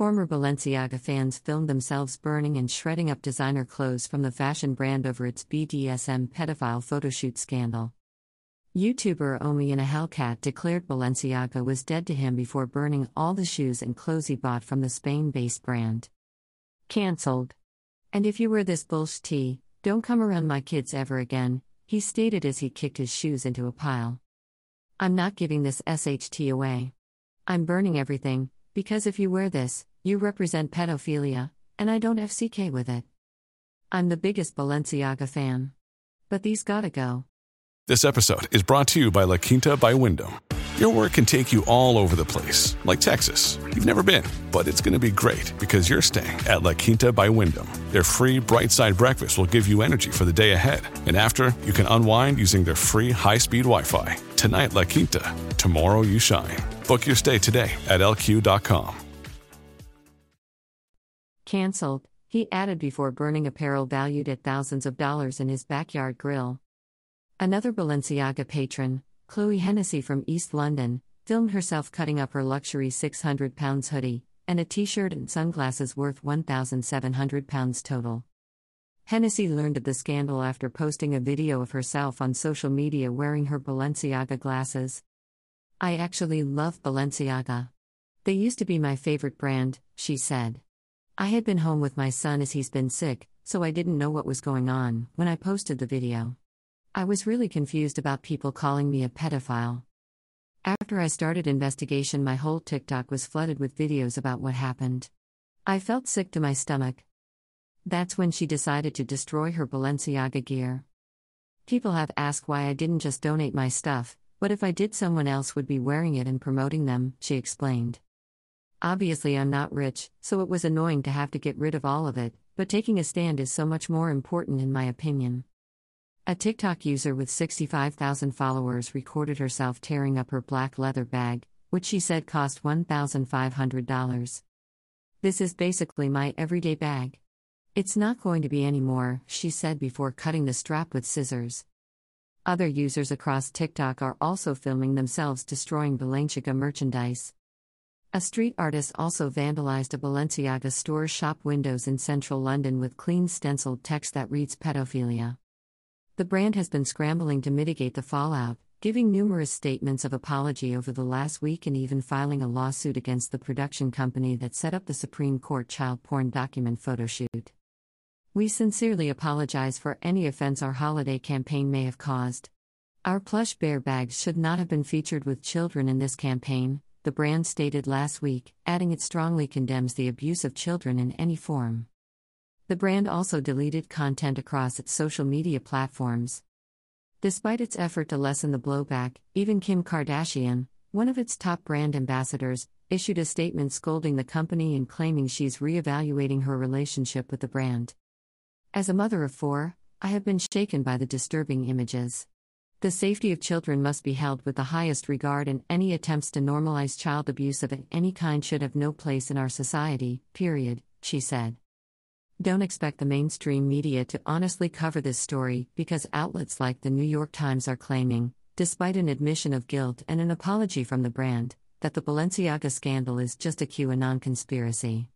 Former Balenciaga fans filmed themselves burning and shredding up designer clothes from the fashion brand over its BDSM pedophile photoshoot scandal. YouTuber Omi in a Hellcat declared Balenciaga was dead to him before burning all the shoes and clothes he bought from the Spain based brand. Cancelled. And if you wear this bullsh tee, don't come around my kids ever again, he stated as he kicked his shoes into a pile. I'm not giving this SHT away. I'm burning everything, because if you wear this, you represent pedophilia, and I don't FCK with it. I'm the biggest Balenciaga fan. But these gotta go. This episode is brought to you by La Quinta by Wyndham. Your work can take you all over the place, like Texas. You've never been, but it's going to be great because you're staying at La Quinta by Wyndham. Their free bright side breakfast will give you energy for the day ahead. And after, you can unwind using their free high speed Wi Fi. Tonight, La Quinta. Tomorrow, you shine. Book your stay today at lq.com. Cancelled, he added before burning apparel valued at thousands of dollars in his backyard grill. Another Balenciaga patron, Chloe Hennessy from East London, filmed herself cutting up her luxury 600 pounds hoodie and a t shirt and sunglasses worth 1,700 pounds total. Hennessy learned of the scandal after posting a video of herself on social media wearing her Balenciaga glasses. I actually love Balenciaga. They used to be my favorite brand, she said. I had been home with my son as he's been sick, so I didn't know what was going on when I posted the video. I was really confused about people calling me a pedophile. After I started investigation, my whole TikTok was flooded with videos about what happened. I felt sick to my stomach. That's when she decided to destroy her Balenciaga gear. People have asked why I didn't just donate my stuff, but if I did, someone else would be wearing it and promoting them, she explained. Obviously, I'm not rich, so it was annoying to have to get rid of all of it, but taking a stand is so much more important, in my opinion. A TikTok user with 65,000 followers recorded herself tearing up her black leather bag, which she said cost $1,500. This is basically my everyday bag. It's not going to be anymore, she said before cutting the strap with scissors. Other users across TikTok are also filming themselves destroying Balenciaga merchandise. A street artist also vandalized a Balenciaga store shop windows in central London with clean stenciled text that reads pedophilia. The brand has been scrambling to mitigate the fallout, giving numerous statements of apology over the last week and even filing a lawsuit against the production company that set up the Supreme Court child porn document photoshoot. We sincerely apologize for any offense our holiday campaign may have caused. Our plush bear bags should not have been featured with children in this campaign, the brand stated last week, adding it strongly condemns the abuse of children in any form. The brand also deleted content across its social media platforms. Despite its effort to lessen the blowback, even Kim Kardashian, one of its top brand ambassadors, issued a statement scolding the company and claiming she's reevaluating her relationship with the brand. As a mother of four, I have been shaken by the disturbing images. The safety of children must be held with the highest regard, and any attempts to normalize child abuse of any kind should have no place in our society, period, she said. Don't expect the mainstream media to honestly cover this story because outlets like the New York Times are claiming, despite an admission of guilt and an apology from the brand, that the Balenciaga scandal is just a QAnon conspiracy.